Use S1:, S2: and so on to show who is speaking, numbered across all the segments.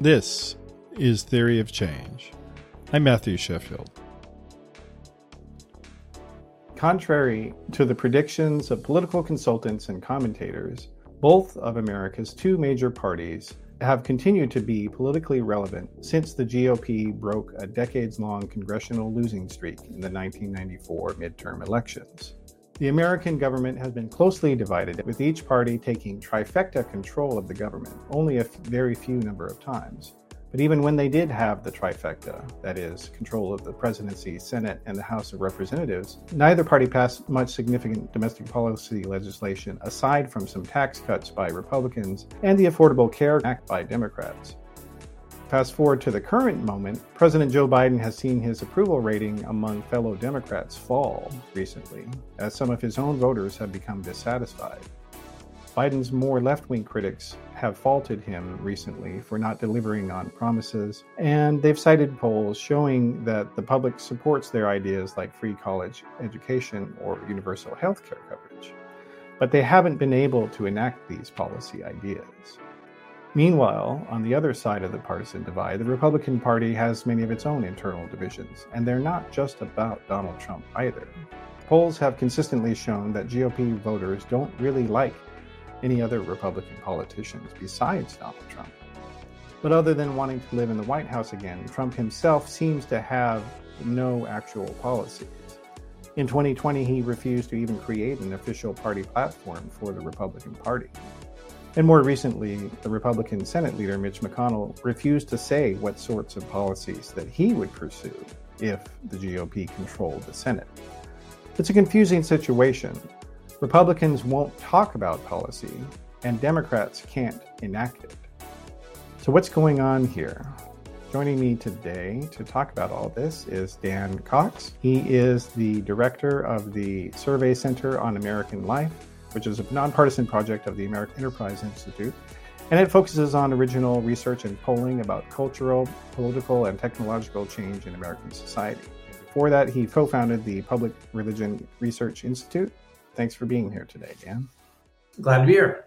S1: This is Theory of Change. I'm Matthew Sheffield. Contrary to the predictions of political consultants and commentators, both of America's two major parties have continued to be politically relevant since the GOP broke a decades long congressional losing streak in the 1994 midterm elections. The American government has been closely divided, with each party taking trifecta control of the government only a very few number of times. But even when they did have the trifecta, that is, control of the presidency, Senate, and the House of Representatives, neither party passed much significant domestic policy legislation aside from some tax cuts by Republicans and the Affordable Care Act by Democrats. Fast forward to the current moment, President Joe Biden has seen his approval rating among fellow Democrats fall recently, as some of his own voters have become dissatisfied. Biden's more left wing critics have faulted him recently for not delivering on promises, and they've cited polls showing that the public supports their ideas like free college education or universal health care coverage. But they haven't been able to enact these policy ideas. Meanwhile, on the other side of the partisan divide, the Republican Party has many of its own internal divisions, and they're not just about Donald Trump either. Polls have consistently shown that GOP voters don't really like any other Republican politicians besides Donald Trump. But other than wanting to live in the White House again, Trump himself seems to have no actual policies. In 2020, he refused to even create an official party platform for the Republican Party. And more recently, the Republican Senate leader, Mitch McConnell, refused to say what sorts of policies that he would pursue if the GOP controlled the Senate. It's a confusing situation. Republicans won't talk about policy, and Democrats can't enact it. So, what's going on here? Joining me today to talk about all this is Dan Cox. He is the director of the Survey Center on American Life which is a nonpartisan project of the American Enterprise Institute. And it focuses on original research and polling about cultural, political, and technological change in American society. Before that, he co founded the Public Religion Research Institute. Thanks for being here today, Dan.
S2: Glad to be here.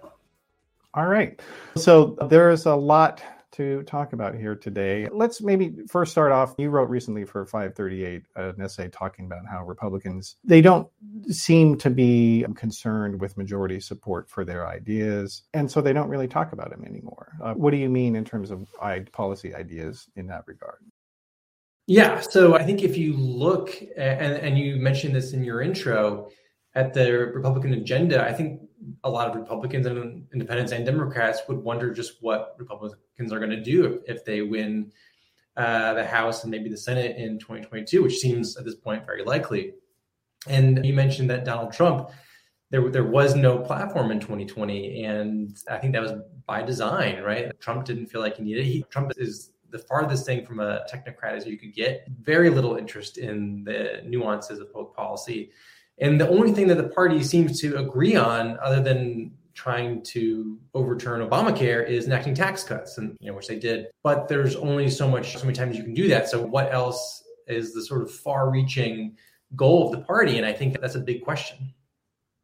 S1: All right. So there's a lot to talk about here today. Let's maybe first start off. You wrote recently for 538 an essay talking about how Republicans they don't seem to be concerned with majority support for their ideas, and so they don't really talk about them anymore. Uh, what do you mean in terms of policy ideas in that regard?
S2: Yeah, so I think if you look, and, and you mentioned this in your intro, at the Republican agenda, I think a lot of Republicans and independents and Democrats would wonder just what Republicans are going to do if, if they win uh, the House and maybe the Senate in 2022, which seems at this point very likely. And you mentioned that Donald Trump, there there was no platform in 2020, and I think that was by design, right? Trump didn't feel like he needed. He, Trump is the farthest thing from a technocrat as you could get. Very little interest in the nuances of public policy and the only thing that the party seems to agree on, other than trying to overturn Obamacare, is enacting tax cuts, and you know which they did. But there's only so much, so many times you can do that. So what else is the sort of far-reaching goal of the party? And I think that's a big question.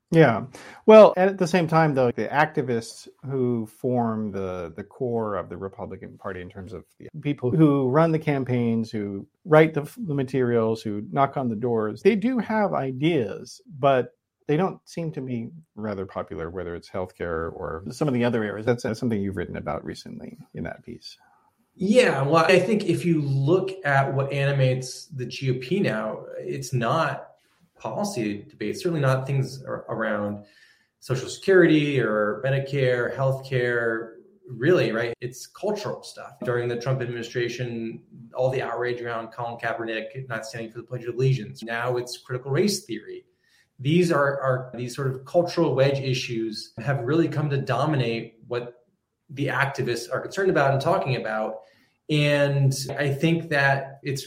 S1: Yeah. Well, at the same time, though, the activists who form the, the core of the Republican Party in terms of the people who run the campaigns, who write the, the materials, who knock on the doors, they do have ideas, but they don't seem to be rather popular, whether it's healthcare or some of the other areas. That's, that's something you've written about recently in that piece.
S2: Yeah, well, I think if you look at what animates the GOP now, it's not policy debates, certainly not things around Social Security or Medicare, healthcare, really, right? It's cultural stuff. During the Trump administration, all the outrage around Colin Kaepernick not standing for the Pledge of Allegiance. Now it's critical race theory. These are, are these sort of cultural wedge issues have really come to dominate what the activists are concerned about and talking about. And I think that it's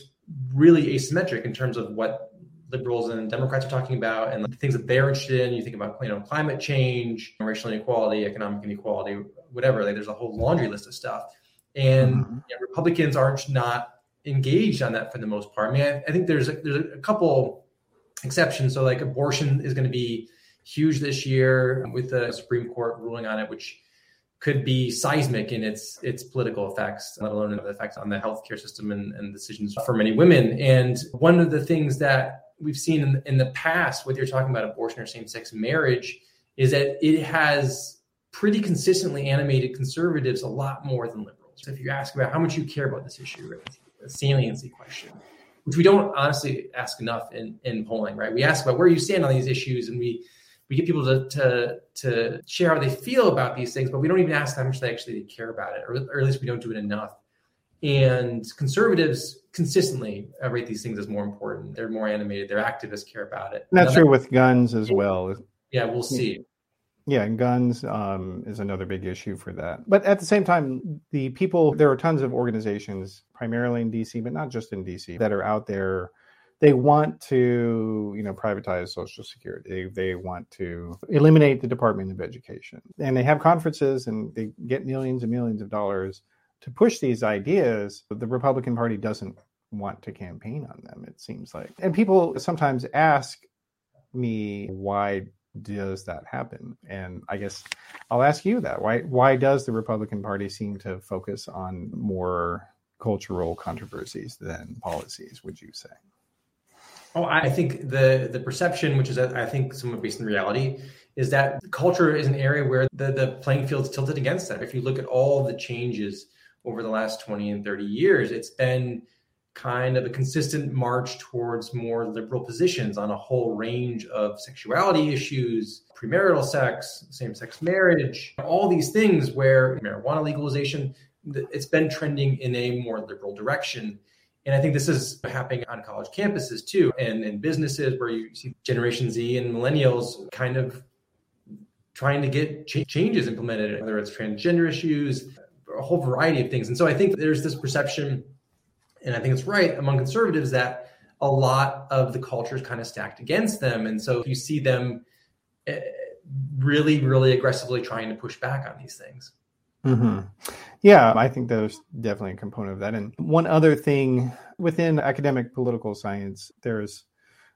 S2: really asymmetric in terms of what liberals and Democrats are talking about and the things that they're interested in. You think about you know climate change, racial inequality, economic inequality, whatever. Like there's a whole laundry list of stuff, and mm-hmm. you know, Republicans aren't not engaged on that for the most part. I mean, I, I think there's a, there's a couple exceptions. So like abortion is going to be huge this year with the Supreme Court ruling on it, which could be seismic in its its political effects, let alone the effects on the healthcare system and, and decisions for many women. And one of the things that we've seen in, in the past, whether you're talking about abortion or same-sex marriage, is that it has pretty consistently animated conservatives a lot more than liberals. So if you ask about how much you care about this issue, right, the saliency question, which we don't honestly ask enough in, in polling, right? We ask about where you stand on these issues and we we get people to, to to share how they feel about these things, but we don't even ask how much they actually care about it, or, or at least we don't do it enough. And conservatives consistently rate these things as more important. They're more animated. Their activists care about it.
S1: And that's true with guns as well.
S2: Yeah, we'll see.
S1: Yeah, and guns um, is another big issue for that. But at the same time, the people, there are tons of organizations, primarily in DC, but not just in DC, that are out there they want to you know privatize social security they, they want to eliminate the department of education and they have conferences and they get millions and millions of dollars to push these ideas the republican party doesn't want to campaign on them it seems like. And people sometimes ask me why does that happen? And i guess i'll ask you that why why does the republican party seem to focus on more cultural controversies than policies would you say?
S2: Oh, I think the the perception, which is I think somewhat based in reality, is that culture is an area where the, the playing field's tilted against them. If you look at all the changes over the last 20 and 30 years, it's been kind of a consistent march towards more liberal positions on a whole range of sexuality issues, premarital sex, same sex marriage, all these things where marijuana legalization, it's been trending in a more liberal direction. And I think this is happening on college campuses too, and in businesses where you see Generation Z and millennials kind of trying to get ch- changes implemented, whether it's transgender issues, a whole variety of things. And so I think there's this perception, and I think it's right among conservatives that a lot of the culture is kind of stacked against them. And so you see them eh, really, really aggressively trying to push back on these things.
S1: Mm-hmm. Yeah, I think there's definitely a component of that. And one other thing within academic political science, there's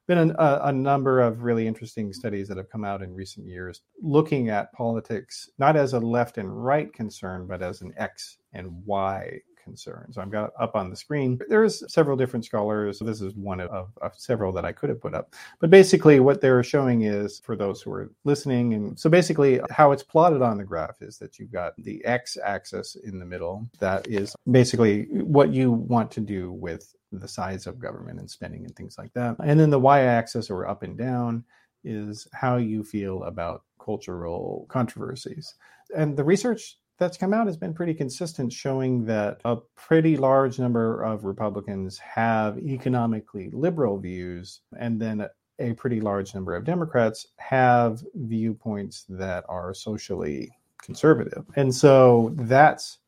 S1: been a, a, number of really interesting studies that have come out in recent years looking at politics not as a left and right concern, but as an X and Y concern. So I've got up on the screen. There's several different scholars. This is one of, of, several that I could have put up. But basically, what they're showing is for those who are listening, and so basically, how it's plotted on the graph is that you've got the x axis in the middle. That is basically what you want to do with the size of government and spending and things like that. And then the y axis or up and down is how you feel about cultural controversies. And the research that's come out has been pretty consistent, showing that a pretty large number of Republicans have economically liberal views, and then a pretty large number of Democrats have viewpoints that are socially conservative. And so that's,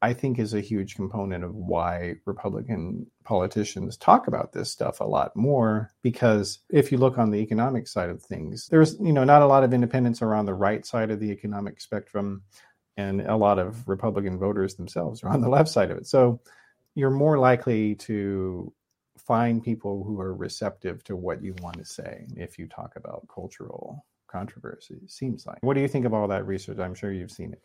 S1: I think, is a huge component of why Republican politicians talk about this stuff a lot more. Because if you look on the economic side of things, there's, you know, not a lot of independents are on the right side of the economic spectrum and a lot of Republican voters themselves are on the left side of it. So you're more likely to find people who are receptive to what you want to say if you talk about cultural controversy. Seems like. What do you think of all that research? I'm sure you've seen it.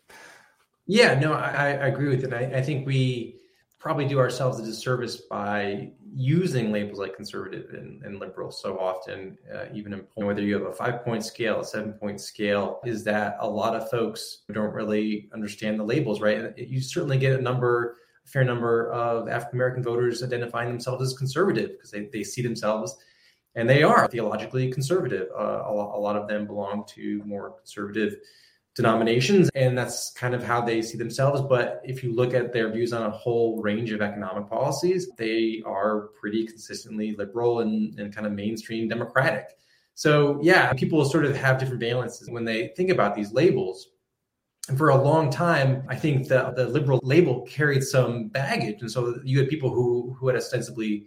S2: Yeah, no, I, I agree with it. I, I think we probably do ourselves a disservice by using labels like conservative and, and liberal so often, uh, even in whether you have a five point scale, a seven point scale, is that a lot of folks don't really understand the labels, right? You certainly get a number, a fair number of African American voters identifying themselves as conservative because they, they see themselves and they are theologically conservative. Uh, a, lot, a lot of them belong to more conservative denominations and that's kind of how they see themselves. But if you look at their views on a whole range of economic policies they are pretty consistently liberal and, and kind of mainstream democratic. So yeah people sort of have different valences when they think about these labels. And for a long time i think the, the liberal label carried some baggage. And so you had people who who had ostensibly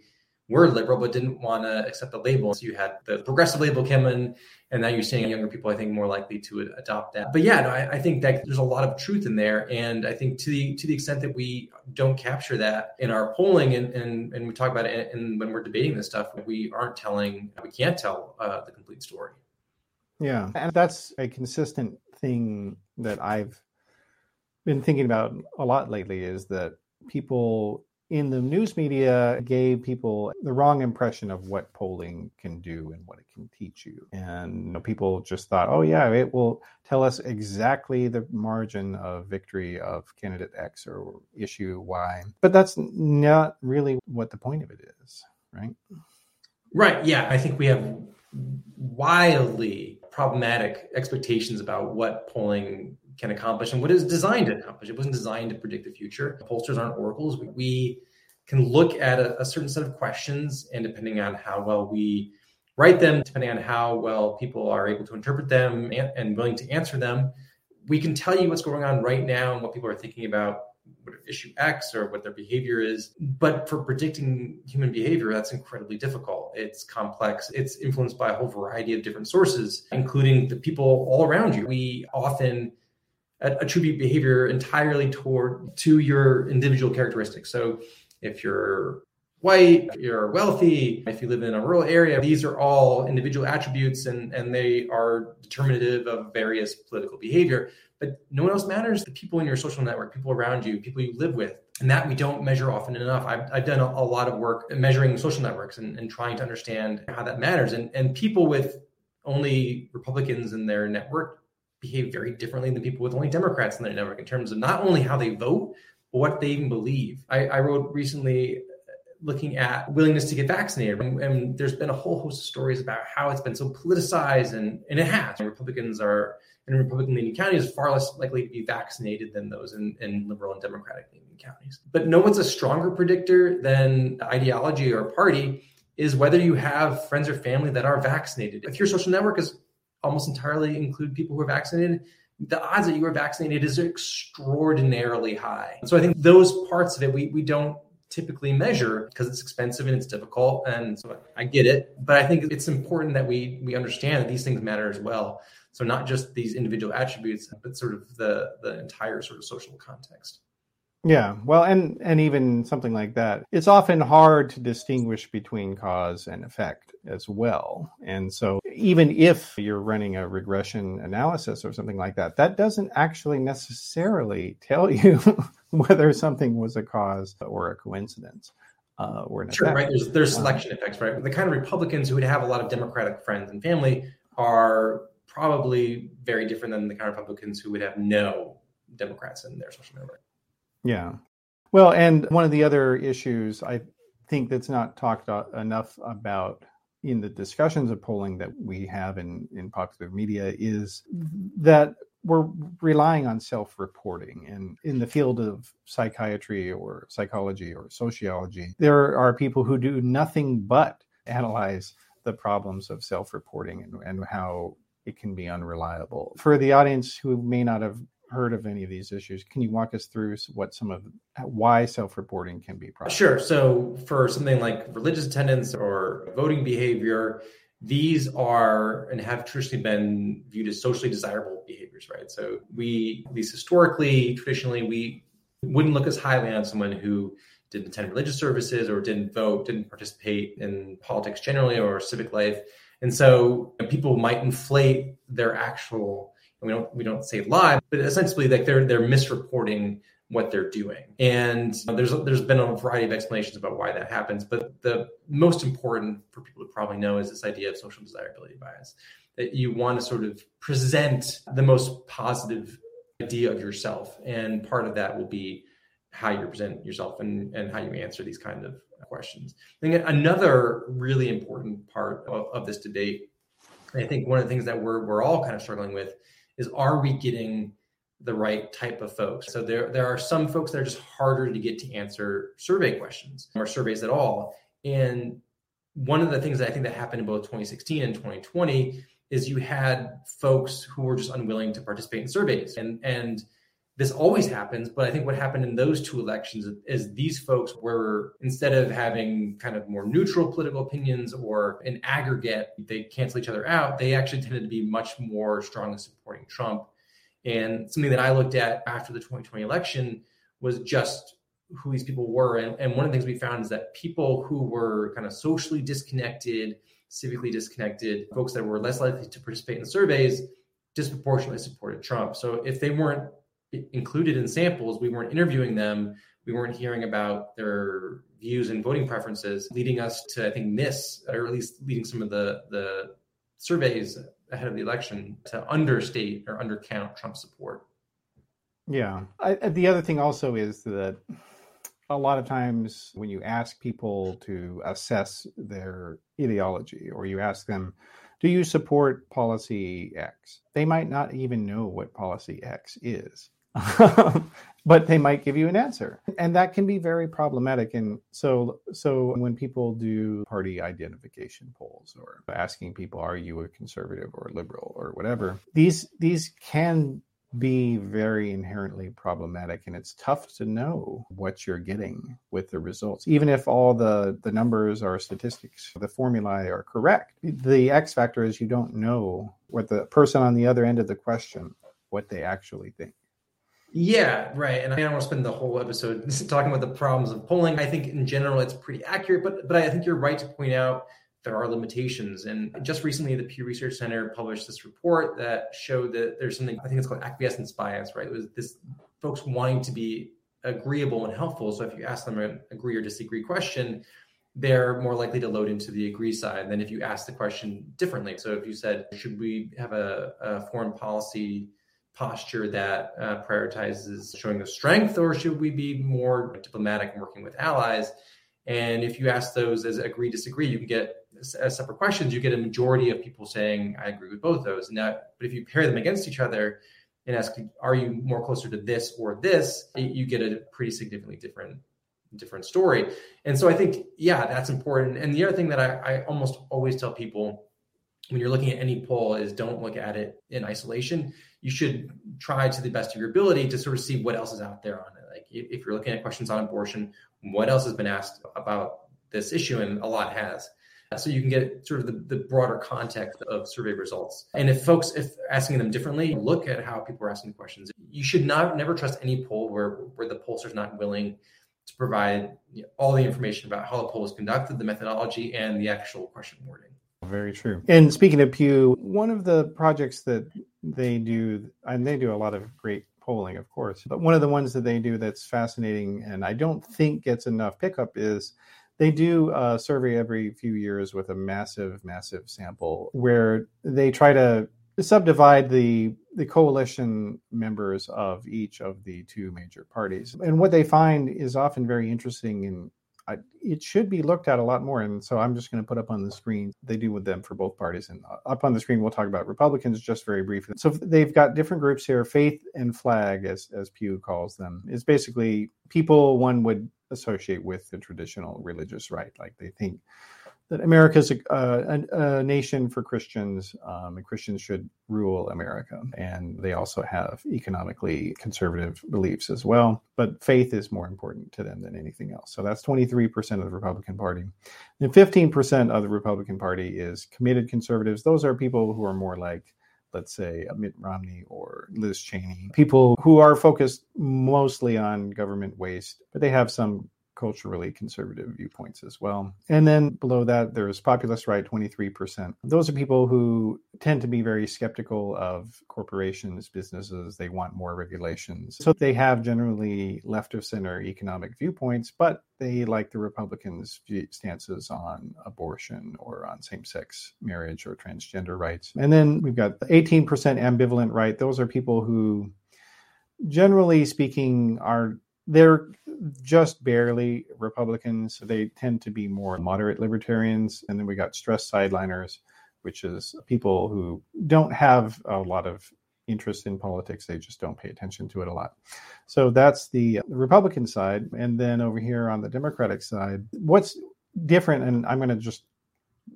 S2: were liberal but didn't want to accept the label. So you had the progressive label come in, and now you're seeing younger people, I think, more likely to adopt that. But yeah, no, I, I, think that there's a lot of truth in there, and I think to the to the extent that we don't capture that in our polling and and, and we talk about it, and when we're debating this stuff, we aren't telling, we can't tell uh, the complete story.
S1: Yeah, and that's a consistent thing that I've been thinking about a lot lately is that people in the news media gave people the wrong impression of what polling can do and what it can teach you. And you know, people just thought, oh, yeah, it will tell us exactly the margin of victory of candidate X or issue Y. But that's not really what the point of it is, right?
S2: Right. Yeah. I think we have wildly problematic expectations about what polling can accomplish and what is designed to accomplish. It wasn't designed to predict the future. Pollsters aren't oracles. We can look at a, a, certain set of questions, and depending on how well we write them, depending on how well people are able to interpret them and, and willing to answer them, we can tell you what's going on right now and what people are thinking about what issue X or what their behavior is. But for predicting human behavior, that's incredibly difficult. It's complex. It's influenced by a whole variety of different sources, including the people all around you. We often attribute behavior entirely toward to your individual characteristics. So if you're white, you're wealthy, if you live in a rural area, these are all individual attributes and, and they are determinative of various political behavior. But no one else matters. The people in your social network, people around you, people you live with. And that we don't measure often enough. I've, I've done a, a lot of work measuring social networks and, and trying to understand how that matters. And, and people with only Republicans in their network behave very differently than people with only Democrats in their network in terms of not only how they vote, but what they even believe. I, I wrote recently uh, looking at willingness to get vaccinated. And, and, there's been a whole host of stories about how it's been so politicized, and, and it has. Republicans are in Republican leaning counties far less likely to be vaccinated than those in, in liberal and Democratic leaning counties. But no one's a stronger predictor than ideology or party is whether you have friends or family that are vaccinated. If your social network is almost entirely include people who are vaccinated, the odds that you are vaccinated is extraordinarily high. So I think those parts of it we, we don't typically measure because it's expensive and it's difficult. And so I get it. But I think it's important that we we understand that these things matter as well. So not just these individual attributes, but sort of the the entire sort of social context.
S1: Yeah, well, and and even something like that, it's often hard to distinguish between cause and effect as well. And so, even if you're running a regression analysis or something like that, that doesn't actually necessarily tell you whether something was a cause or a coincidence. Uh, or
S2: sure, effect. right. There's there's um, selection um, effects, right? The kind of Republicans who would have a lot of Democratic friends and family are probably very different than the kind of Republicans who would have no Democrats in their social network.
S1: Yeah. Well, and one of the other issues I think that's not talked enough about in the discussions of polling that we have in, in popular media is mm-hmm. that we're relying on self-reporting. And in the field of psychiatry or psychology or sociology there are people who do nothing but analyze the problems of self-reporting and, and how it can be unreliable. For the audience who may not have heard of any of these issues. Can you walk us through what some of uh, why self-reporting can be
S2: problematic? Sure. So for something like religious attendance or voting behavior, these are and have traditionally been viewed as socially desirable behaviors, right? So we, at least historically, traditionally, we wouldn't look as highly on someone who didn't attend religious services or didn't vote, didn't participate in politics generally or civic life. And so people might inflate their actual we don't we don't say lie, but essentially like they're they're misreporting what they're doing. And there's there's been a variety of explanations about why that happens, but the most important for people to probably know is this idea of social desirability bias that you want to sort of present the most positive idea of yourself and part of that will be how you present yourself and, and how you answer these kind of questions. I think another really important part of, of this debate, I think one of the things that we're, we're all kind of struggling with is are we getting the right type of folks? So there, there are some folks that are just harder to get to answer survey questions or surveys at all. And one of the things that I think that happened in both 2016 and 2020 is you had folks who were just unwilling to participate in surveys. And and this always happens, but I think what happened in those two elections is these folks were instead of having kind of more neutral political opinions or in aggregate they cancel each other out, they actually tended to be much more strongly supporting Trump. And something that I looked at after the 2020 election was just who these people were. And, and one of the things we found is that people who were kind of socially disconnected, civically disconnected, folks that were less likely to participate in surveys disproportionately supported Trump. So if they weren't included in samples. We weren't interviewing them. We weren't hearing about their views and voting preferences, leading us to, I think, miss, or at least leading some of the, the surveys ahead of the election to understate or undercount Trump support.
S1: Yeah. I, the other thing also is that a lot of times when you ask people to assess their ideology or you ask them, do you support policy X? They might not even know what policy X is. but they might give you an answer. And that can be very problematic. And so so when people do party identification polls or asking people are you a conservative or a liberal or whatever? These these can be very inherently problematic. And it's tough to know what you're getting with the results. Even if all the the numbers or statistics the formulae are correct the x factor is you don't know what the person on the other end of the question what they actually think
S2: yeah, right. And I don't want to spend the whole episode talking about the problems of polling. I think in general it's pretty accurate, but but I think you're right to point out there are limitations. And just recently, the Pew Research Center published this report that showed that there's something I think it's called acquiescence bias. Right, it was this folks wanting to be agreeable and helpful. So if you ask them an agree or disagree question, they're more likely to load into the agree side than if you ask the question differently. So if you said, should we have a, a foreign policy posture that uh, prioritizes showing of strength, or should we be more diplomatic and working with allies? And if you ask those as agree, disagree, you can get as separate questions. You get a majority of people saying, "I agree with both those." And that, but if you pair them against each other and ask, "Are you more closer to this or this?" you get a pretty significantly different different story. And so I think, yeah, that's important. And the other thing that I, I almost always tell people when you're looking at any poll is don't look at it in isolation. You should try to the best of your ability to sort of see what else is out there on it. Like if you're looking at questions on abortion, what else has been asked about this issue? And a lot has. So you can get sort of the, the broader context of survey results. And if folks, if asking them differently, look at how people are asking questions. You should not never trust any poll where where the pollster is not willing to provide you know, all the information about how the poll was conducted, the methodology, and the actual question wording.
S1: Very true. And speaking of Pew, one of the projects that they do, and they do a lot of great polling, of course, but one of the ones that they do that's fascinating and I don't think gets enough pickup is they do a survey every few years with a massive, massive sample where they try to subdivide the the coalition members of each of the two major parties. And what they find is often very interesting and I, it should be looked at a lot more. And so I'm just going to put up on the screen. They do with them for both parties. And uh, up on the screen, we'll talk about Republicans just very briefly. So they've got different groups here. Faith and flag, as, as Pew calls them, is basically people one would associate with the traditional religious right. Like they think that America is a, a, a, nation for Christians, um, and Christians should rule America. And they also have economically conservative beliefs as well. But faith is more important to them than anything else. So that's 23% of the Republican Party. And 15% of the Republican Party is committed conservatives. Those are people who are more like, let's say, Mitt Romney or Liz Cheney, people who are focused mostly on government waste, but they have some culturally conservative viewpoints as well. And then below that, there's populist right, 23%. Those are people who tend to be very skeptical of corporations, businesses. They want more regulations. So they have generally left of center economic viewpoints, but they like the Republicans' stances on abortion or on same sex marriage or transgender rights. And then we've got 18% ambivalent right. Those are people who generally speaking are they're just barely Republicans. So they tend to be more moderate libertarians. And then we got stress sideliners, which is people who don't have a lot of interest in politics. They just don't pay attention to it a lot. So that's the Republican side. And then over here on the Democratic side, what's different, and I'm going to just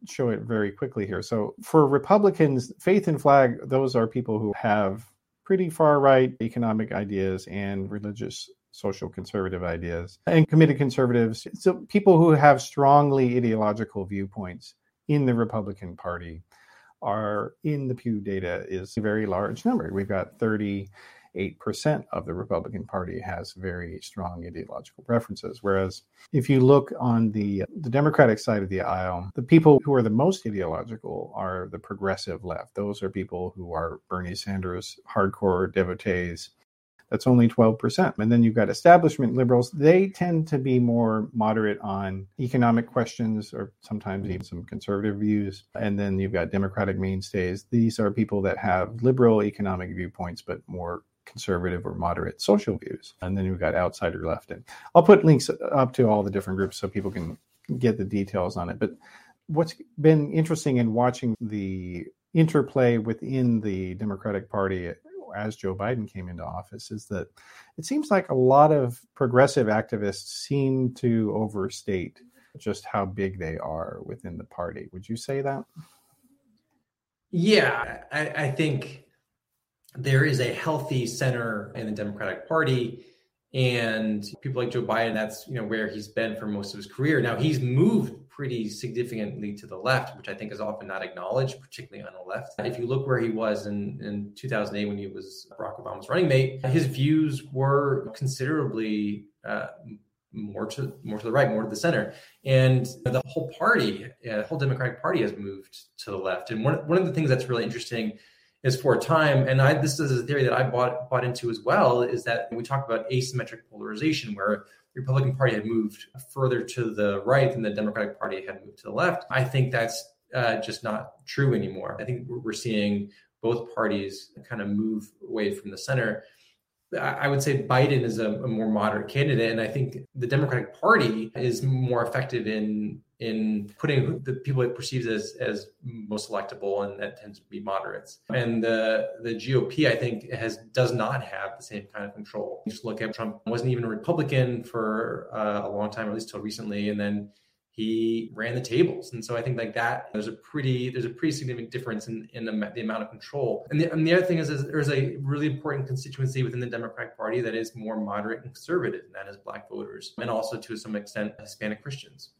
S1: show it very quickly here. So for Republicans, faith and flag, those are people who have pretty far right economic ideas and religious social conservative ideas and committed conservatives. So people who have strongly ideological viewpoints in the Republican Party are in the Pew data is a very large number. We've got 38% of the Republican Party has very strong ideological preferences. Whereas if you look on the, the Democratic side of the aisle, the people who are the most ideological are the progressive left. Those are people who are Bernie Sanders hardcore devotees That's only 12%. And then you've got establishment liberals. They tend to be more moderate on economic questions or sometimes even some conservative views. And then you've got Democratic mainstays. These are people that have liberal economic viewpoints, but more conservative or moderate social views. And then you've got outsider left. And I'll put links up to all the different groups so people can get the details on it. But what's been interesting in watching the interplay within the Democratic Party as Joe Biden came into office is that it seems like a lot of progressive activists seem to overstate just how big they are within the party. Would you say that?
S2: Yeah, I, I think there is a healthy center in the Democratic Party and people like Joe Biden, that's you know where he's been for most of his career. Now he's moved pretty significantly to the left, which I think is often not acknowledged, particularly on the left. If you look where he was in, in 2008 when he was Barack Obama's running mate, his views were considerably uh, more to more to the right, more to the center, and the whole party, uh, the whole Democratic Party, has moved to the left. And one one of the things that's really interesting is for a time, and I, this is a theory that I bought bought into as well, is that we talk about asymmetric polarization, where Republican Party had moved further to the right than the Democratic Party had moved to the left. I think that's uh, just not true anymore. I think we're seeing both parties kind of move away from the center. I would say Biden is a, a, more moderate candidate, and I think the Democratic Party is more effective in in putting the people it perceives as as most electable, and that tends to be moderates. And the the GOP, I think, has does not have the same kind of control. You just look at Trump wasn't even a Republican for uh, a long time, at least till recently, and then he ran the tables. And so I think like that, there's a pretty, there's a pretty significant difference in, in the, the amount of control. And the, and the other thing is, is there's a really important constituency within the Democratic Party that is more moderate and conservative, and that is black voters, and also to some extent Hispanic Christians.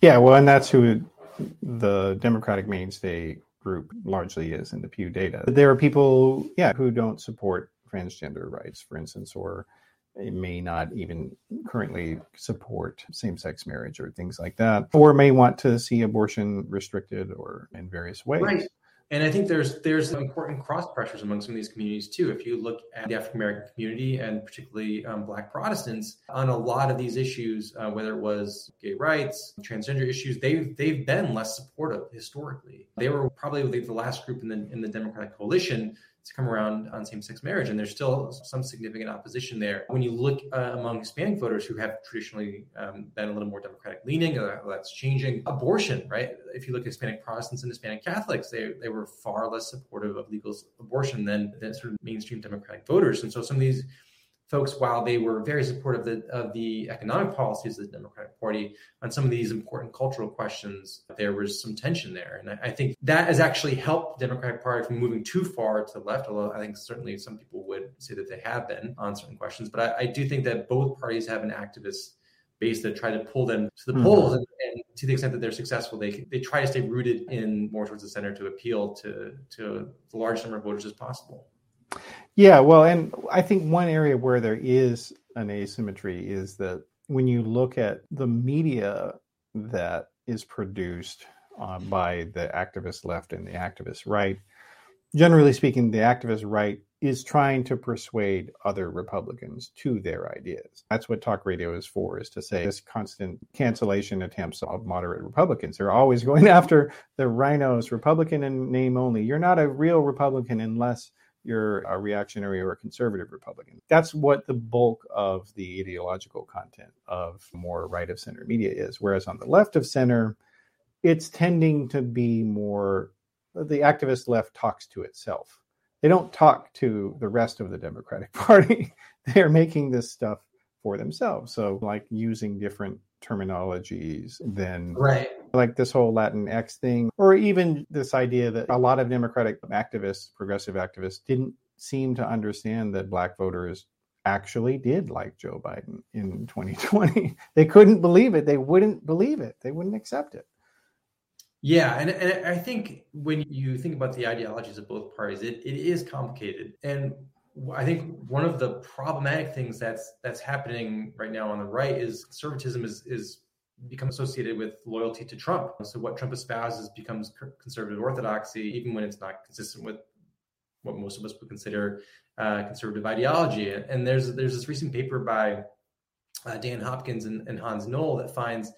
S1: Yeah, well, and that's who the Democratic mainstay group largely is in the Pew data. There are people, yeah, who don't support transgender rights, for instance, or may not even currently support same-sex marriage or things like that, or may want to see abortion restricted or in various ways.
S2: Right. And I think there's there's important cross pressures among some of these communities too. If you look at the African American community and particularly um, Black Protestants on a lot of these issues, uh, whether it was gay rights, transgender issues, they've they've been less supportive historically. They were probably the last group in the in the Democratic coalition to come around on same-sex marriage, and there's still some significant opposition there. When you look uh, among Hispanic voters who have traditionally um, been a little more Democratic leaning, uh, that's changing. Abortion, right? If you look at Hispanic Protestants and Hispanic Catholics, they they were far less supportive of legal abortion than, than sort of mainstream Democratic voters, and so some of these folks, while they were very supportive of the, of the economic policies of the Democratic Party on some of these important cultural questions, there was some tension there. And I, I think that has actually helped the Democratic Party from moving too far to the left, although I think certainly some people would say that they have been on certain questions. But I, I do think that both parties have an activist base that try to pull them to the mm-hmm. polls and, and, to the extent that they're successful they they try to stay rooted in more towards the center to appeal to to the largest number of voters as possible
S1: yeah, well, and I think one area where there is an asymmetry is that when you look at the media that is produced uh, by the activist left and the activist right, generally speaking, the activist right is trying to persuade other Republicans to their ideas. That's what talk radio is for, is to say this constant cancellation attempts of moderate Republicans. They're always going after the RINOs, Republican in name only. You're not a real Republican unless you're a reactionary or a conservative Republican. That's what the bulk of the ideological content of more right of center media is. Whereas on the left of center, it's tending to be more the activist left talks to itself. They don't talk to the rest of the Democratic Party. They're making this stuff for themselves. So, like using different terminologies than
S2: right
S1: like this whole Latin X thing, or even this idea that a lot of Democratic activists, progressive activists, didn't seem to understand that Black voters actually did like Joe Biden in 2020. they couldn't believe it. They wouldn't believe it. They wouldn't accept it.
S2: Yeah, and, and I think when you think about the ideologies of both parties, it, it is complicated. And I think one of the problematic things that's that's happening right now on the right is conservatism is is become associated with loyalty to Trump. So what Trump espouses becomes conservative orthodoxy, even when it's not consistent with what most of us would consider uh, conservative ideology. And there's there's this recent paper by uh, Dan Hopkins and, and, Hans Noel that finds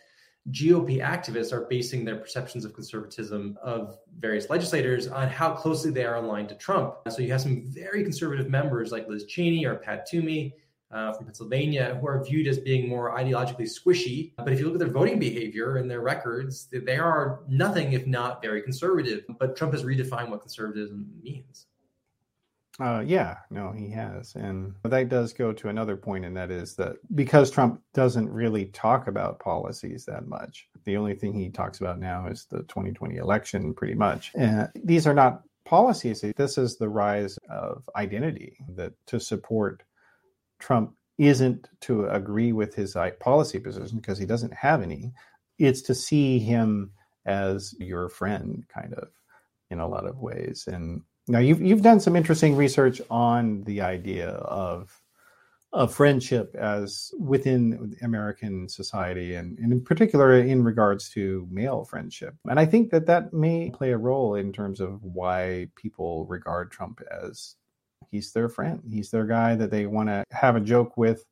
S2: GOP activists are basing their perceptions of conservatism of various legislators on how closely they are aligned to Trump. So you have some very conservative members like Liz Cheney or Pat Toomey uh, from Pennsylvania who are viewed as being more ideologically squishy. But if you look at their voting behavior and their records, they are nothing if not very conservative. But Trump has redefined what conservatism means.
S1: Uh, yeah, no, he has. And that does go to another point, and that is that because Trump doesn't really talk about policies that much, the only thing he talks about now is the 2020 election, pretty much. And these are not policies. This is the rise of identity that to support Trump isn't to agree with his uh, policy position because he doesn't have any. It's to see him as your friend, kind of, in a lot of ways. And now you've you've done some interesting research on the idea of of friendship as within American society, and, and in particular in regards to male friendship. And I think that that may play a role in terms of why people regard Trump as he's their friend, he's their guy that they want to have a joke with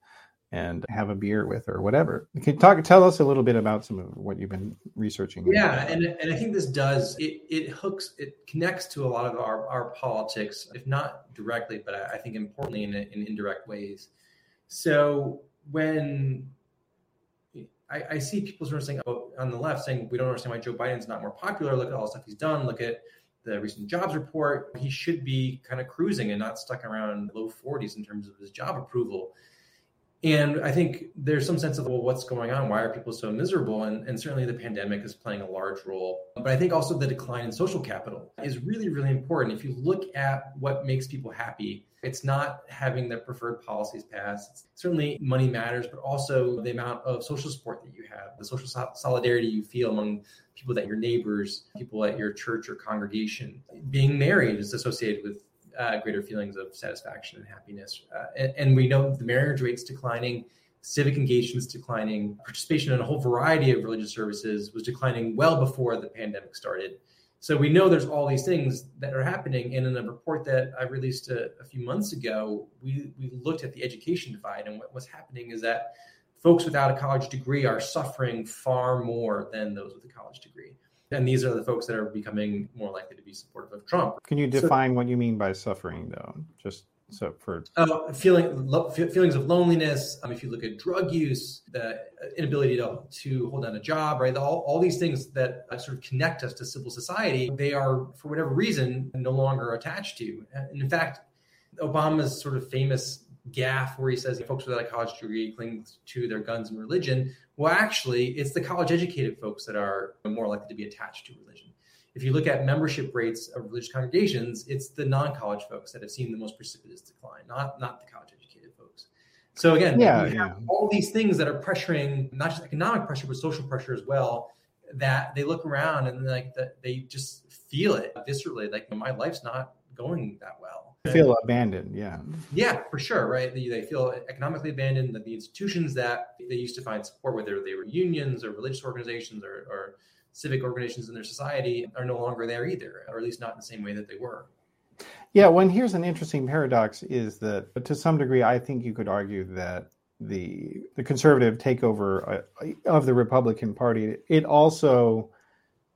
S1: and have a beer with or whatever. Can you talk tell us a little bit about some of what you've been researching?
S2: Yeah, and, and I think this does it it hooks it connects to a lot of our, our politics, if not directly, but I, think importantly in, in indirect ways. So when I, I, see people sort of saying oh, on the left saying we don't understand why Joe Biden's not more popular. Look at all the stuff he's done. Look at the recent jobs report. He should be kind of cruising and not stuck around low 40s in terms of his job approval. And I think there's some sense of, well, what's going on? Why are people so miserable? And, and, certainly the pandemic is playing a large role. But I think also the decline in social capital is really, really important. If you look at what makes people happy, it's not having their preferred policies passed. It's certainly money matters, but also the amount of social support that you have, the social solidarity you feel among people that your neighbors, people at your church or congregation. Being married is associated with uh, greater feelings of satisfaction and happiness. Uh, and, and, we know the marriage rates declining, civic engagements declining, participation in a whole variety of religious services was declining well before the pandemic started. So we know there's all these things that are happening. And in a report that I released a, a few months ago, we, we looked at the education divide. And what, what's happening is that folks without a college degree are suffering far more than those with a college degree. And these are the folks that are becoming more likely to be supportive of Trump.
S1: Can you define so, what you mean by suffering, though? Just so for
S2: uh, feeling lo- feelings of loneliness. Um, if you look at drug use, the inability to, to hold down a job, right? All, all these things that uh, sort of connect us to civil society, they are for whatever reason no longer attached to. And in fact, Obama's sort of famous gaffe where he says folks without a college degree cling to their guns and religion. Well, actually, it's the college educated folks that are more likely to be attached to religion. If you look at membership rates of religious congregations, it's the non college folks that have seen the most precipitous decline, not, not the college educated folks. So, again, yeah, yeah. all these things that are pressuring not just economic pressure, but social pressure as well. That they look around and like that they just feel it viscerally, like my life's not going that well
S1: feel abandoned yeah.
S2: Yeah for sure right? They, they feel economically abandoned that the institutions that they used to find support whether they were unions or religious organizations or, or civic organizations in their society are no longer there either or at least not in the same way that they were.
S1: Yeah well here's an interesting paradox is that to some degree i think you could argue that the the conservative takeover uh, of the republican party it also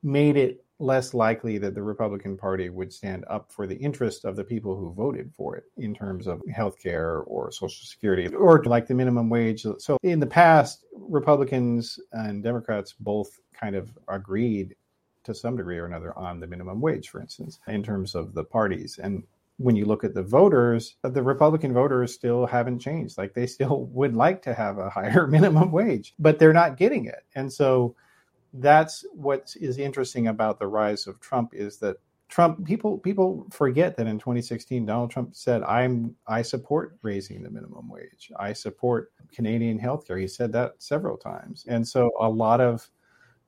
S1: made it less likely that the Republican Party would stand up for the interest of the people who voted for it in terms of health care or Social Security or like the minimum wage. So in the past, Republicans and Democrats both kind of agreed to some degree or another on the minimum wage, for instance, in terms of the parties. And when you look at the voters, the Republican voters still haven't changed. Like they still would like to have a higher minimum wage, but they're not getting it. And so that's what is interesting about the rise of Trump is that Trump people people forget that in 2016 Donald Trump said I'm I support raising the minimum wage. I support Canadian healthcare. He said that several times. And so a lot of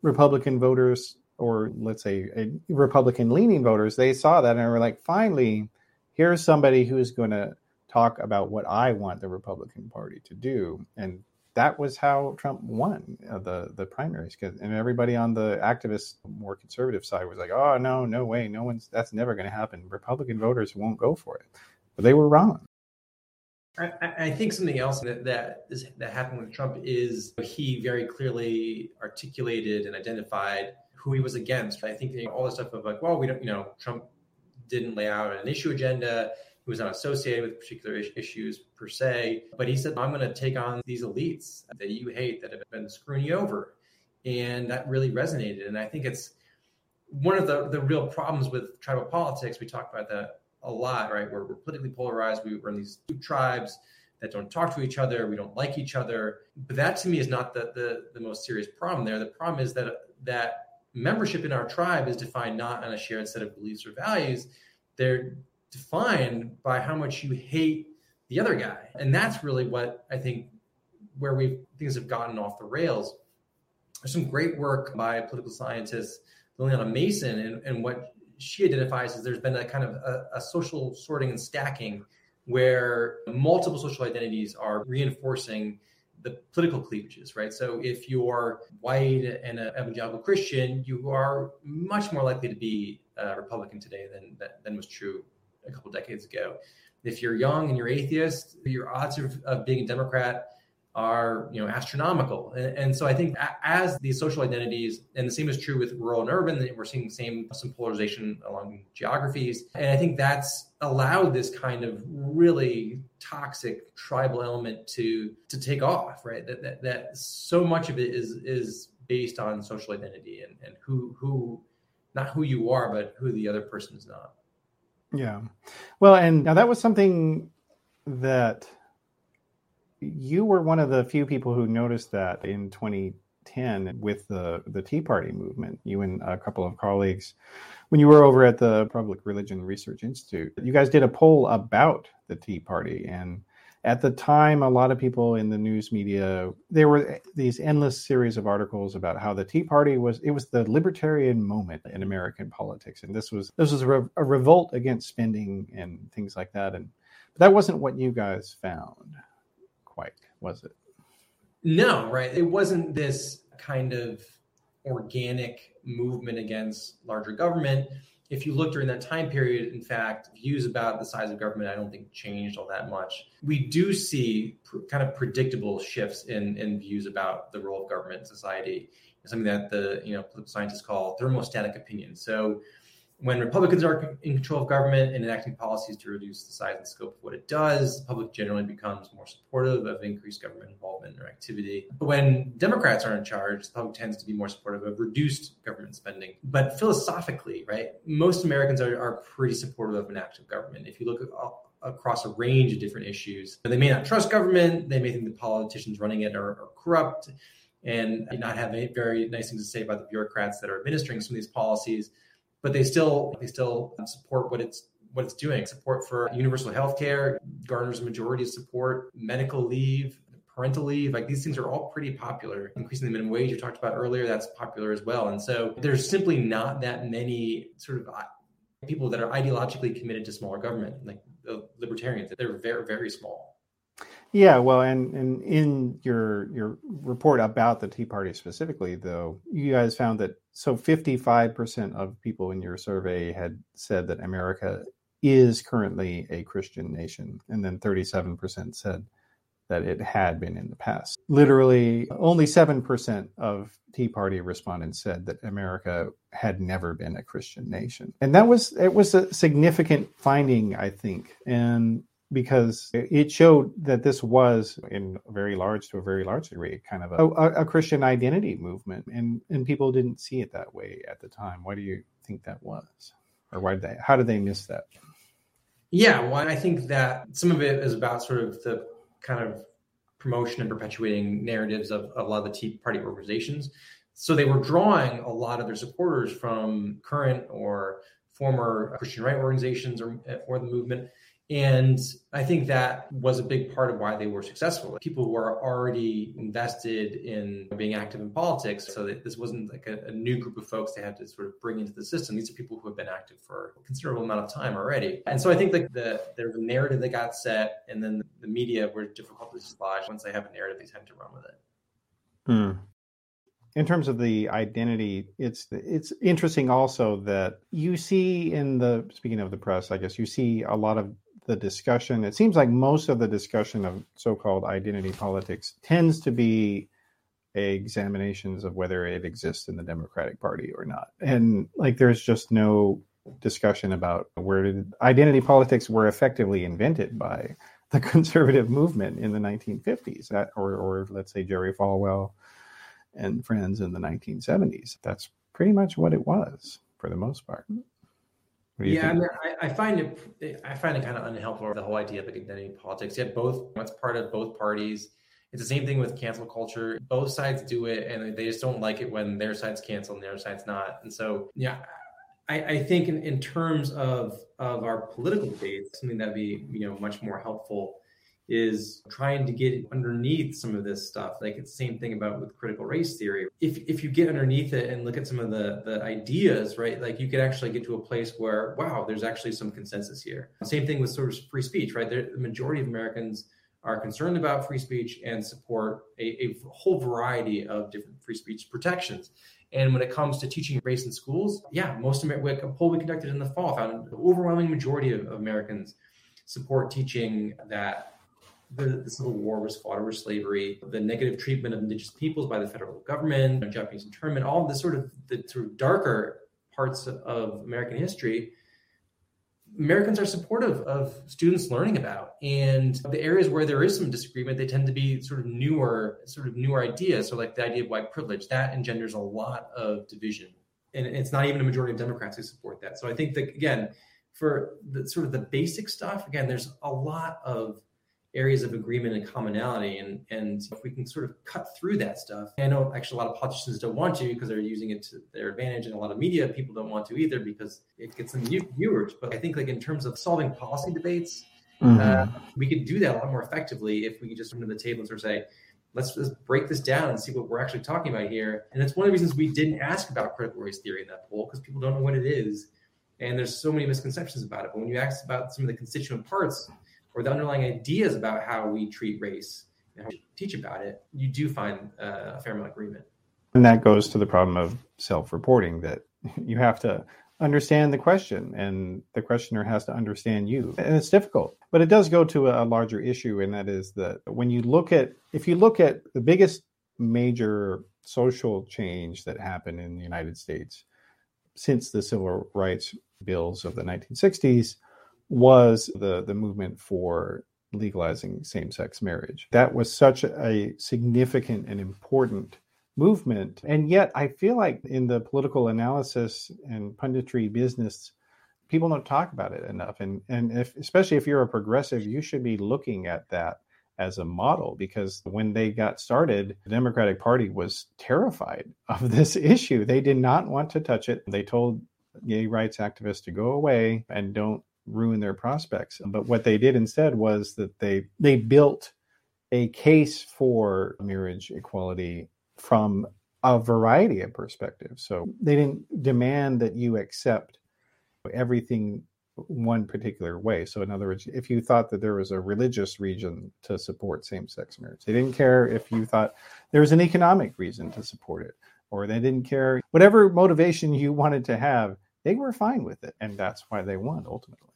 S1: Republican voters or let's say Republican leaning voters, they saw that and were like finally here's somebody who's going to talk about what I want the Republican Party to do and that was how Trump won uh, the the primaries. And everybody on the activist, more conservative side was like, "Oh no, no way, no one's that's never going to happen. Republican voters won't go for it." But they were wrong.
S2: I, I, think something else that that, is, that happened with Trump is he very clearly articulated and identified who he was against. I think all the stuff of like, well, we don't, you know, Trump didn't lay out an issue agenda. He was not associated with particular issues per se, but he said, I'm going to take on these elites that you hate that have been screwing you over. And that really resonated. And I think it's one of the, the real problems with tribal politics. We talk about that a lot, right? We're, we're politically polarized. We, we're in these two tribes that don't talk to each other. We don't like each other. But that to me is not the, the, the most serious problem there. The problem is that that membership in our tribe is defined not on a shared set of beliefs or values. They're defined by how much you hate the other guy. And that's really what I think where we things have gotten off the rails. There's some great work by political scientist Liliana Mason and, and what she identifies as there's been a kind of a, a, social sorting and stacking where multiple social identities are reinforcing the political cleavages, right? So if you're white and an evangelical Christian, you are much more likely to be a Republican today than than was true a couple decades ago. If you're young and you're atheist, your odds of, of being a Democrat are you know astronomical. And, and, so i think as these social identities and the same is true with rural and urban we're seeing the same some polarization along geographies. And i think that's allowed this kind of really toxic tribal element to to take off right? That that, that so much of it is is based on social identity and, and who who not who you are but who the other person is not
S1: yeah well and now that was something that you were one of the few people who noticed that in 2010 with the, the Tea Party movement. You and a couple of colleagues, when you were over at the Public Religion Research Institute, you guys did a poll about the Tea Party. And at the time, a lot of people in the news media, there were these endless series of articles about how the Tea Party was, it was the libertarian moment in American politics. And this was, this was a, re- a revolt against spending and things like that. And but that wasn't what you guys found quite, was it?
S2: No, right. It wasn't this kind of organic movement against larger government. If you look during that time period, in fact, views about the size of government, I don't think changed all that much. We do see pr- kind of predictable shifts in, in views about the role of government in society, something that the you know scientists call thermostatic opinion. So when Republicans are in control of government and enacting policies to reduce the size and scope of what it does, the public generally becomes more supportive of increased government involvement or activity. But when Democrats are in charge, the public tends to be more supportive of reduced government spending. But philosophically, right, most Americans are, are pretty supportive of an active government. If you look at across a range of different issues, they may not trust government, they may think the politicians running it are, are corrupt and not have very nice things to say about the bureaucrats that are administering some of these policies but they still they still support what it's what it's doing. Support for universal health care garners a majority of support, medical leave, parental leave, like these things are all pretty popular. Increasing the minimum wage you talked about earlier, that's popular as well. And so there's simply not that many sort of uh, people that are ideologically committed to smaller government, like the libertarians. They're very, very small.
S1: Yeah, well, and, and in your your report about the Tea Party specifically, though, you guys found that so 55% of people in your survey had said that America is currently a Christian nation, and then 37% said that it had been in the past. Literally, only 7% of Tea Party respondents said that America had never been a Christian nation. And that was it was a significant finding, I think. And because it showed that this was in very large to a very large degree kind of a, a, a, christian identity movement and and people didn't see it that way at the time. Why do you think that was? Or why did they how did they miss that?
S2: Yeah well i think that some of it is about sort of the kind of promotion and perpetuating narratives of, of a lot of the tea party organizations. So they were drawing a lot of their supporters from current or former christian right organizations or, or the movement And I think that was a big part of why they were successful. People who are already invested in being active in politics, so that this wasn't like a, a, new group of folks they had to sort of bring into the system. These are people who have been active for a considerable amount of time already. And so I think like the there's a narrative that got set, and then the media were difficult to dislodge. Once they have a narrative, they tend to run with it.
S1: Hmm in terms of the identity, it's it's interesting also that you see in the speaking of the press, I guess you see a lot of the discussion. It seems like most of the discussion of so-called identity politics tends to be examinations of whether it exists in the Democratic Party or not, and like there's just no discussion about where did identity politics were effectively invented by the conservative movement in the 1950s, uh, or or let's say Jerry Falwell and friends in the 1970s. That's pretty much what it was for the most part.
S2: Yeah, I, mean, I, I, find it. I find it kind of unhelpful the whole idea of identity politics. Yet both, that's part of both parties. It's the same thing with cancel culture. Both sides do it, and they just don't like it when their side's canceled and their side's not. And so, yeah, I, I think in, in terms of of our political debate, something that'd be you know much more helpful is trying to get underneath some of this stuff. Like it's the same thing about with critical race theory. If if you get underneath it and look at some of the the ideas, right, like you could actually get to a place where wow, there's actually some consensus here. Same thing with sort of free speech, right? the majority of Americans are concerned about free speech and support a, a whole variety of different free speech protections. And when it comes to teaching race in schools, yeah, most of a poll we conducted in the fall found the overwhelming majority of, of Americans support teaching that the, the, Civil War was fought over slavery, the negative treatment of indigenous peoples by the federal government, Japanese internment, all the sort of the sort of darker parts of American history. Americans are supportive of students learning about, and the areas where there is some disagreement, they tend to be sort of newer, sort of newer ideas. So, like the idea of white privilege, that engenders a lot of division, and it's not even a majority of Democrats who support that. So, I think that again, for the sort of the basic stuff, again, there's a lot of areas of agreement and commonality. And, and if we can sort of cut through that stuff, I know actually a lot of politicians don't want to because they're using it to their advantage, and a lot of media people don't want to either because it gets them viewers. But I think like in terms of solving policy debates, mm-hmm. uh, we could do that a lot more effectively if we could just come to the table and sort of say, let's let's break this down and see what we're actually talking about here. And it's one of the reasons we didn't ask about critical race theory in that poll because people don't know what it is. And there's so many misconceptions about it. But when you ask about some of the constituent parts, or the underlying ideas about how we treat race and how we teach about it, you do find uh, a fair amount of agreement.
S1: And that goes to the problem of self reporting that you have to understand the question and the questioner has to understand you. And it's difficult, but it does go to a larger issue. And that is that when you look at, if you look at the biggest major social change that happened in the United States since the civil rights bills of the 1960s was the the movement for legalizing same-sex marriage. That was such a significant and important movement. And yet I feel like in the political analysis and punditry business people don't talk about it enough and and if especially if you're a progressive you should be looking at that as a model because when they got started the democratic party was terrified of this issue they did not want to touch it they told gay rights activists to go away and don't ruin their prospects. But what they did instead was that they they built a case for marriage equality from a variety of perspectives. So they didn't demand that you accept everything one particular way. So in other words, if you thought that there was a religious reason to support same-sex marriage, they didn't care if you thought there was an economic reason to support it or they didn't care whatever motivation you wanted to have they were fine with it, and that's why they won ultimately.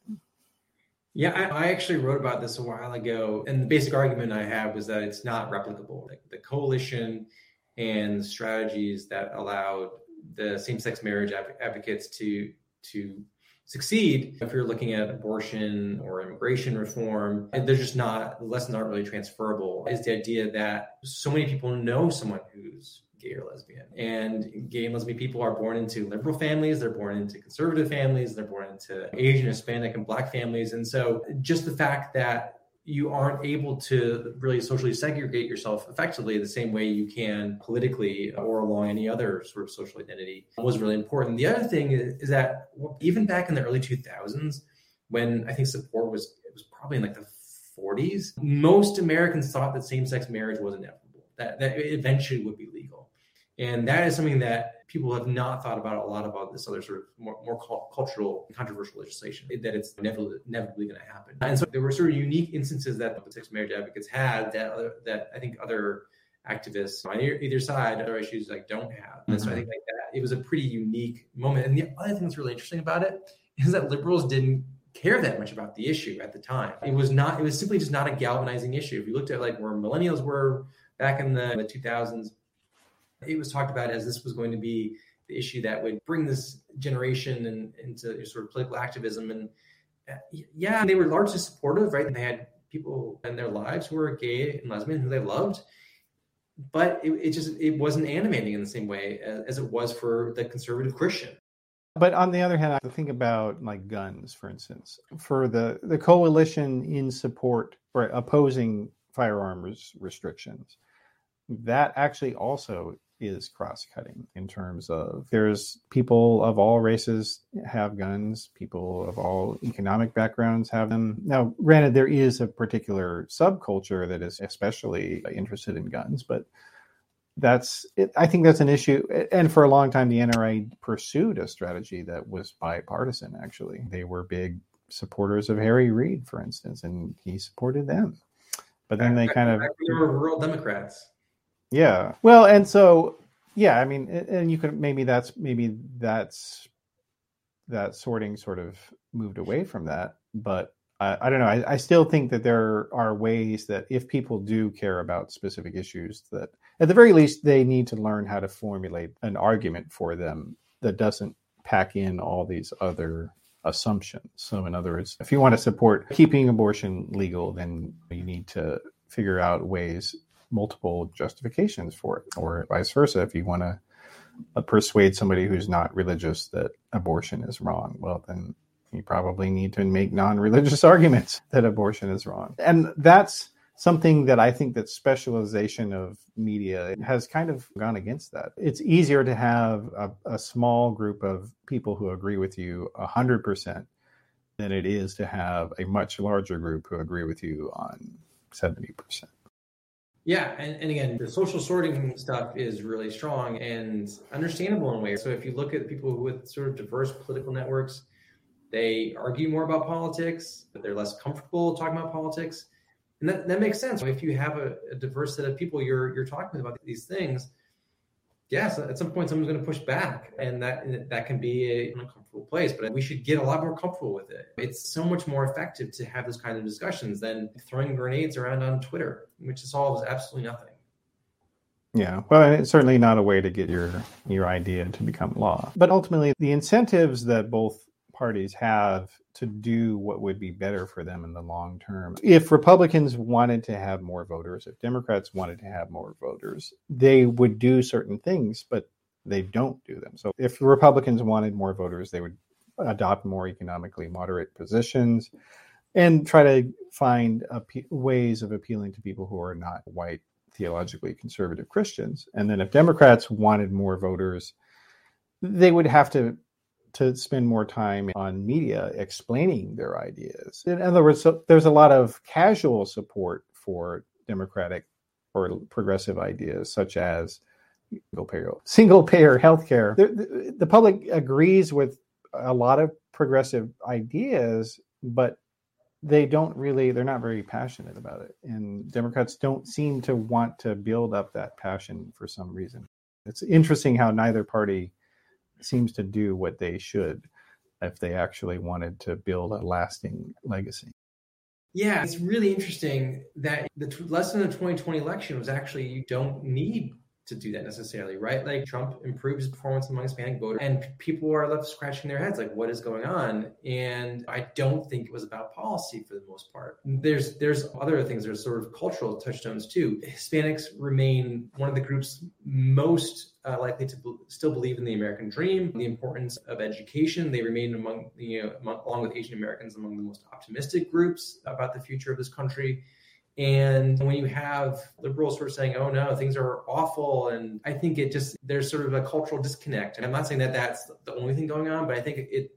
S2: Yeah, I, I, actually wrote about this a while ago, and the basic argument I have was that it's not replicable. Like the coalition and strategies that allowed the same-sex marriage advocates to to succeed if you're looking at abortion or immigration reform they're just not the lessons aren't really transferable is the idea that so many people know someone who's gay or lesbian. And gay and lesbian people are born into liberal families, they're born into conservative families, they're born into Asian, Hispanic, and Black families. And so just the fact that you aren't able to really socially segregate yourself effectively the same way you can politically or along any other sort of social identity was really important. The other thing is, that even back in the early 2000s, when I think support was it was probably in like the 40s. Most Americans thought that same-sex marriage was inevitable, that, that eventually would be legal. And that is something that people have not thought about a lot about this other sort of more, more cultural controversial legislation, that it's inevitably, inevitably going to happen. And so there were sort of unique instances that the six marriage advocates had that, other, that I think other activists on either side, other issues like don't have. And mm-hmm. so I think like that, it was a pretty unique moment. And the other thing that's really interesting about it is that liberals didn't care that much about the issue at the time. It was not, it was simply just not a galvanizing issue. If you looked at like where millennials were back in the, the 2000s, it was talked about as this was going to be the issue that would bring this generation and, into sort of political activism. And uh, yeah, they were largely supportive, right? They had people in their lives who were gay and lesbian who they loved, but it, it just it wasn't animating in the same way as, as, it was for the conservative Christian.
S1: But on the other hand, I think about like guns, for instance, for the the coalition in support or opposing firearms restrictions. That actually also is cross cutting in terms of there's people of all races have guns, people of all economic backgrounds have them. Now, granted, there is a particular subculture that is especially interested in guns, but that's it, I think that's an issue. And for a long time, the NRA pursued a strategy that was bipartisan. Actually, they were big supporters of Harry Reid, for instance, and he supported them. But then they kind of
S2: they were rural Democrats.
S1: Yeah. Well, and so yeah, I mean, and you could maybe that's maybe that's that sorting sort of moved away from that, but I, I don't know. I, I, still think that there are ways that if people do care about specific issues, that at the very least they need to learn how to formulate an argument for them that doesn't pack in all these other assumptions. So, in other words, if you want to support keeping abortion legal, then you need to figure out ways multiple justifications for it, or vice versa. If you want to uh, persuade somebody who's not religious that abortion is wrong, well, then you probably need to make non-religious arguments that abortion is wrong. And that's something that I think that specialization of media has kind of gone against that. It's easier to have a, a small group of people who agree with you 100% than it is to have a much larger group who agree with you on 70%.
S2: Yeah, and, and again, the social sorting stuff is really strong and understandable in a way. So if you look at people with sort of diverse political networks, they argue more about politics, but they're less comfortable talking about politics. And that, that makes sense. If you have a, a diverse set of people you're you're talking about these things, yes, at some point someone's going to push back, and that that can be a, uncomfortable place. But we should get a lot more comfortable with it. It's so much more effective to have those kinds of discussions than throwing grenades around on Twitter, which solves absolutely nothing.
S1: Yeah, well, it's certainly not a way to get your your idea to become law. But ultimately, the incentives that both parties have to do what would be better for them in the long term. If Republicans wanted to have more voters, if Democrats wanted to have more voters, they would do certain things, but they don't do them. So if Republicans wanted more voters, they would adopt more economically moderate positions and try to find ways of appealing to people who are not white theologically conservative Christians. And then if Democrats wanted more voters, they would have to to spend more time on media explaining their ideas. In other words, so there's a lot of casual support for democratic or progressive ideas, such as single payer, single payer healthcare. The, the, the public agrees with a lot of progressive ideas, but they don't really they're not very passionate about it and democrats don't seem to want to build up that passion for some reason it's interesting how neither party seems to do what they should if they actually wanted to build a lasting legacy.
S2: Yeah, it's really interesting that the t- lesson of the 2020 election was actually you don't need to do that necessarily, right? Like Trump improves performance among Hispanic voters, and people are left scratching their heads, like, what is going on? And I don't think it was about policy for the most part. There's there's other things. There's sort of cultural touchstones too. Hispanics remain one of the groups most uh, likely to still believe in the American dream, the importance of education. They remain among you know among, along with Asian Americans among the most optimistic groups about the future of this country. And when you have liberals who are saying, oh no, things are awful. And I think it just, there's sort of a cultural disconnect. And I'm not saying that that's the only thing going on, but I think it,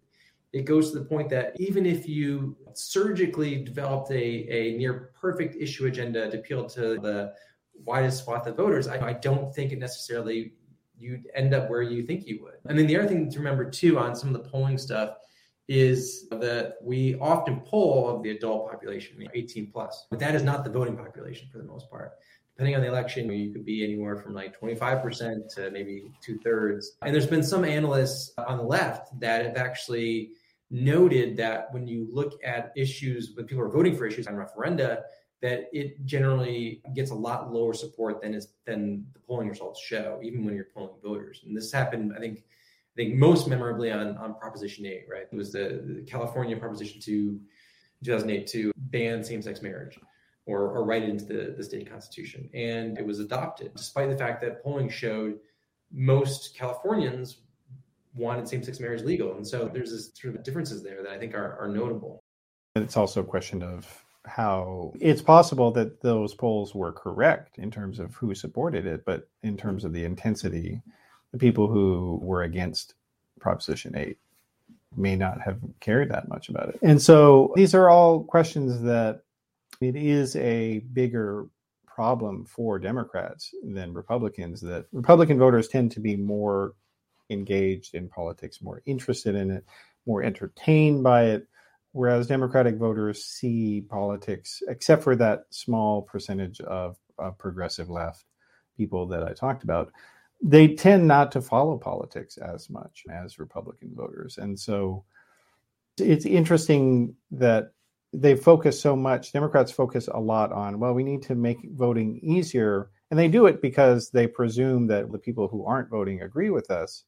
S2: it goes to the point that even if you surgically developed a, a near perfect issue agenda to appeal to the widest swath of voters, I, I don't think it necessarily you'd end up where you think you would. And then the other thing to remember too on some of the polling stuff is that we often poll of the adult population, 18 plus, but that is not the voting population for the most part. Depending on the election, you could be anywhere from like 25% to maybe two thirds. And there's been some analysts on the left that have actually noted that when you look at issues when people are voting for issues on referenda, that it generally gets a lot lower support than is than the polling results show, even when you're polling voters. And this happened, I think, I think most memorably on on Proposition 8, right? It was the, the California Proposition 2, 2008 to ban same-sex marriage or, or write it into the, the state constitution. And it was adopted, despite the fact that polling showed most Californians wanted same-sex marriage legal. And so there's this sort of differences there that I think are, are notable.
S1: It's also a question of how it's possible that those polls were correct in terms of who supported it, but in terms of the intensity, the people who were against Proposition 8 may not have cared that much about it. And so these are all questions that it is a bigger problem for Democrats than Republicans, that Republican voters tend to be more engaged in politics, more interested in it, more entertained by it whereas Democratic voters see politics, except for that small percentage of, of, progressive left people that I talked about, they tend not to follow politics as much as Republican voters. And so it's interesting that they focus so much, Democrats focus a lot on, well, we need to make voting easier. And they do it because they presume that the people who aren't voting agree with us.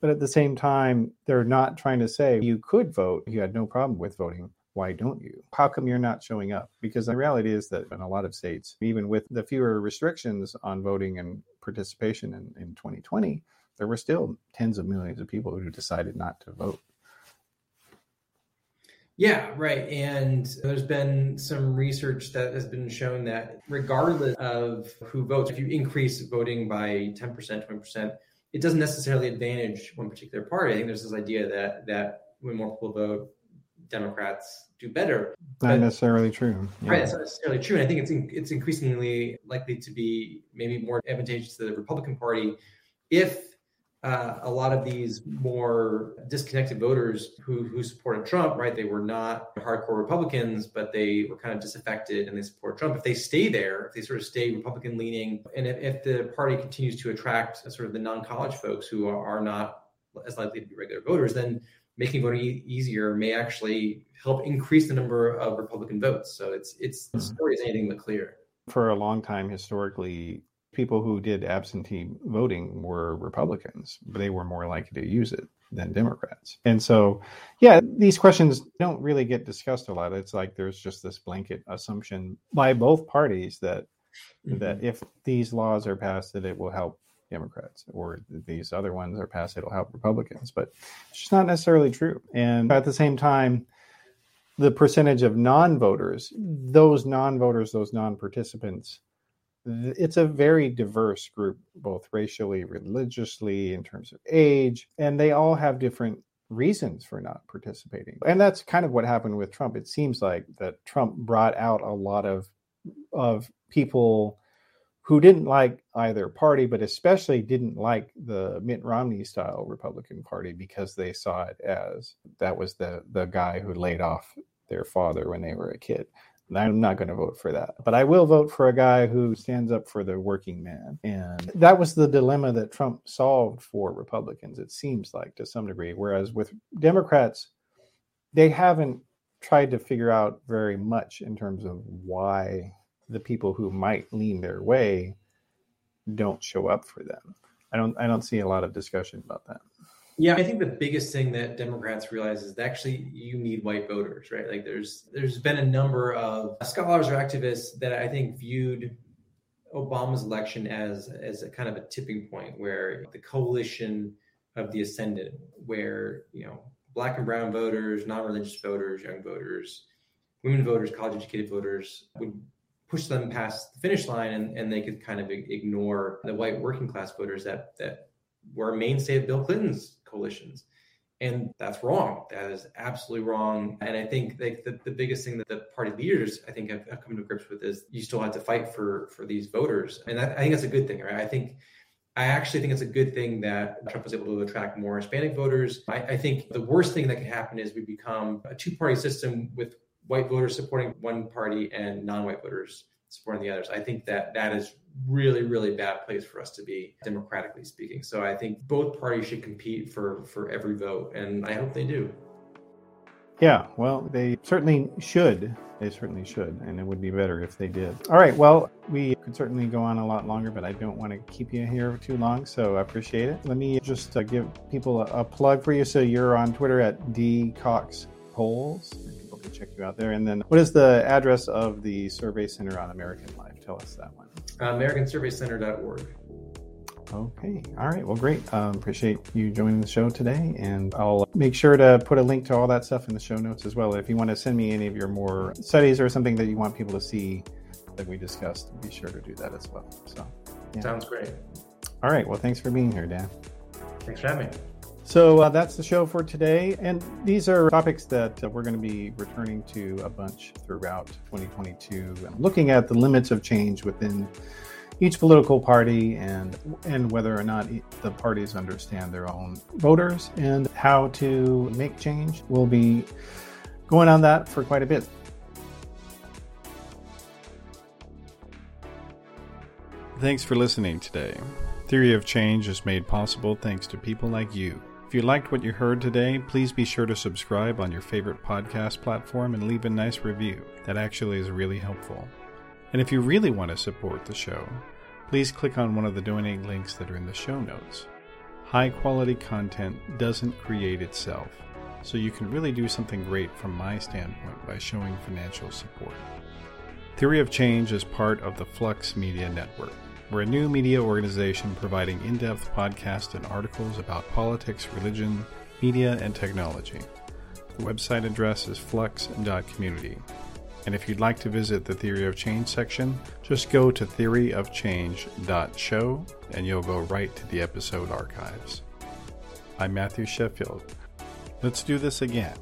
S1: But at the same time, they're not trying to say you could vote. You had no problem with voting. Why don't you? How come you're not showing up? Because the reality is that in a lot of states, even with the fewer restrictions on voting and participation in, in 2020, there were still tens of millions of people who decided not to vote.
S2: Yeah, right. And there's been some research that has been shown that regardless of who votes, if you increase voting by 10%, 20%, it doesn't necessarily advantage one particular party. I think there's this idea that that when more people vote, Democrats do better.
S1: Not but, necessarily true.
S2: Yeah. Right, it's not necessarily true. And I think it's in, it's increasingly likely to be maybe more advantageous to the Republican Party if uh, a lot of these more disconnected voters who who supported Trump, right? They were not hardcore Republicans, but they were kind of disaffected and they support Trump. If they stay there, if they sort of stay Republican leaning, and if, if the party continues to attract sort of the non-college folks who are, are not as likely to be regular voters, then making voting e- easier may actually help increase the number of Republican votes. So it's it's mm-hmm. the story is anything but clear.
S1: For a long time, historically, people who did absentee voting were Republicans, but they were more likely to use it than Democrats. And so, yeah, these questions don't really get discussed a lot. It's like there's just this blanket assumption by both parties that mm-hmm. that if these laws are passed, that it will help Democrats, or these other ones are passed, it'll help Republicans. But it's just not necessarily true. And at the same time, the percentage of non-voters, those non-voters, those non-participants it's a very diverse group, both racially, religiously, in terms of age, and they all have different reasons for not participating. And that's kind of what happened with Trump. It seems like that Trump brought out a lot of of people who didn't like either party, but especially didn't like the Mitt Romney style Republican Party because they saw it as that was the the guy who laid off their father when they were a kid. I'm not going to vote for that. But I will vote for a guy who stands up for the working man. And that was the dilemma that Trump solved for Republicans, it seems like to some degree. Whereas with Democrats, they haven't tried to figure out very much in terms of why the people who might lean their way don't show up for them. I don't I don't see a lot of discussion about that.
S2: Yeah, I think the biggest thing that Democrats realize is that actually you need white voters, right? Like there's there's been a number of scholars or activists that I think viewed Obama's election as as a kind of a tipping point where the coalition of the ascendant, where you know black and brown voters, non-religious voters, young voters, women voters, college-educated voters would push them past the finish line, and, and they could kind of ignore the white working class voters that that were mainstay of Bill Clinton's coalitions. And that's wrong. That is absolutely wrong. And I think like the, the biggest thing that the party leaders, I think, have, have, come to grips with is you still have to fight for for these voters. And that, I think that's a good thing, right? I think I actually think it's a good thing that Trump was able to attract more Hispanic voters. I, I think the worst thing that could happen is we become a two party system with white voters supporting one party and non white voters supporting the others. I think that that is really, really bad place for us to be, democratically speaking. So I think both parties should compete for for every vote, and I hope they do.
S1: Yeah, well, they certainly should. They certainly should, and it would be better if they did. All right, well, we could certainly go on a lot longer, but I don't want to keep you here too long, so I appreciate it. Let me just uh, give people a, a, plug for you. So you're on Twitter at D Cox Polls. People can check you out there. And then, what is the address of the Survey Center on American Life? Tell us that one.
S2: Uh, AmericanSurveyCenter.org.
S1: Okay. All right. Well, great. Um, appreciate you joining the show today. And I'll make sure to put a link to all that stuff in the show notes as well. If you want to send me any of your more studies or something that you want people to see that we discussed, be sure to do that as well. So,
S2: yeah. sounds great.
S1: All right. Well, thanks for being here, Dan.
S2: Thanks for having me.
S1: So uh, that's the show for today. And these are topics that uh, we're going to be returning to a bunch throughout 2022 and looking at the limits of change within each political party and and whether or not the parties understand their own voters and how to make change. We'll be going on that for quite a bit. Thanks for listening today. Theory of Change is made possible thanks to people like you. If you liked what you heard today, please be sure to subscribe on your favorite podcast platform and leave a nice review. That actually is really helpful. And if you really want to support the show, please click on one of the donating links that are in the show notes. High quality content doesn't create itself, so you can really do something great from my standpoint by showing financial support. Theory of Change is part of the Flux Media Network. We're a new media organization providing in depth podcasts and articles about politics, religion, media, and technology. The website address is flux.community. And if you'd like to visit the Theory of Change section, just go to theoryofchange.show and you'll go right to the episode archives. I'm Matthew Sheffield. Let's do this again.